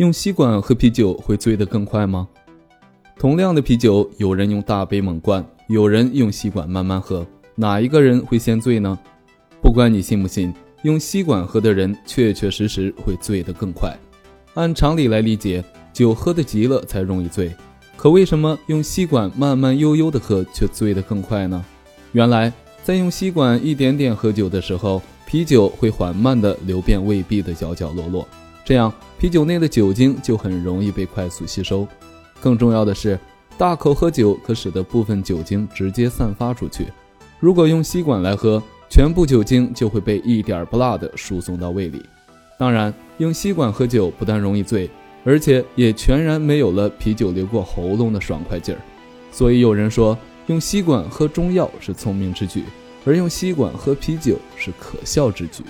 用吸管喝啤酒会醉得更快吗？同量的啤酒，有人用大杯猛灌，有人用吸管慢慢喝，哪一个人会先醉呢？不管你信不信，用吸管喝的人确确实实会醉得更快。按常理来理解，酒喝得急了才容易醉，可为什么用吸管慢慢悠悠地喝却醉得更快呢？原来，在用吸管一点点喝酒的时候，啤酒会缓慢地流遍胃壁的角角落落。这样，啤酒内的酒精就很容易被快速吸收。更重要的是，大口喝酒可使得部分酒精直接散发出去。如果用吸管来喝，全部酒精就会被一点不落地输送到胃里。当然，用吸管喝酒不但容易醉，而且也全然没有了啤酒流过喉咙的爽快劲儿。所以有人说，用吸管喝中药是聪明之举，而用吸管喝啤酒是可笑之举。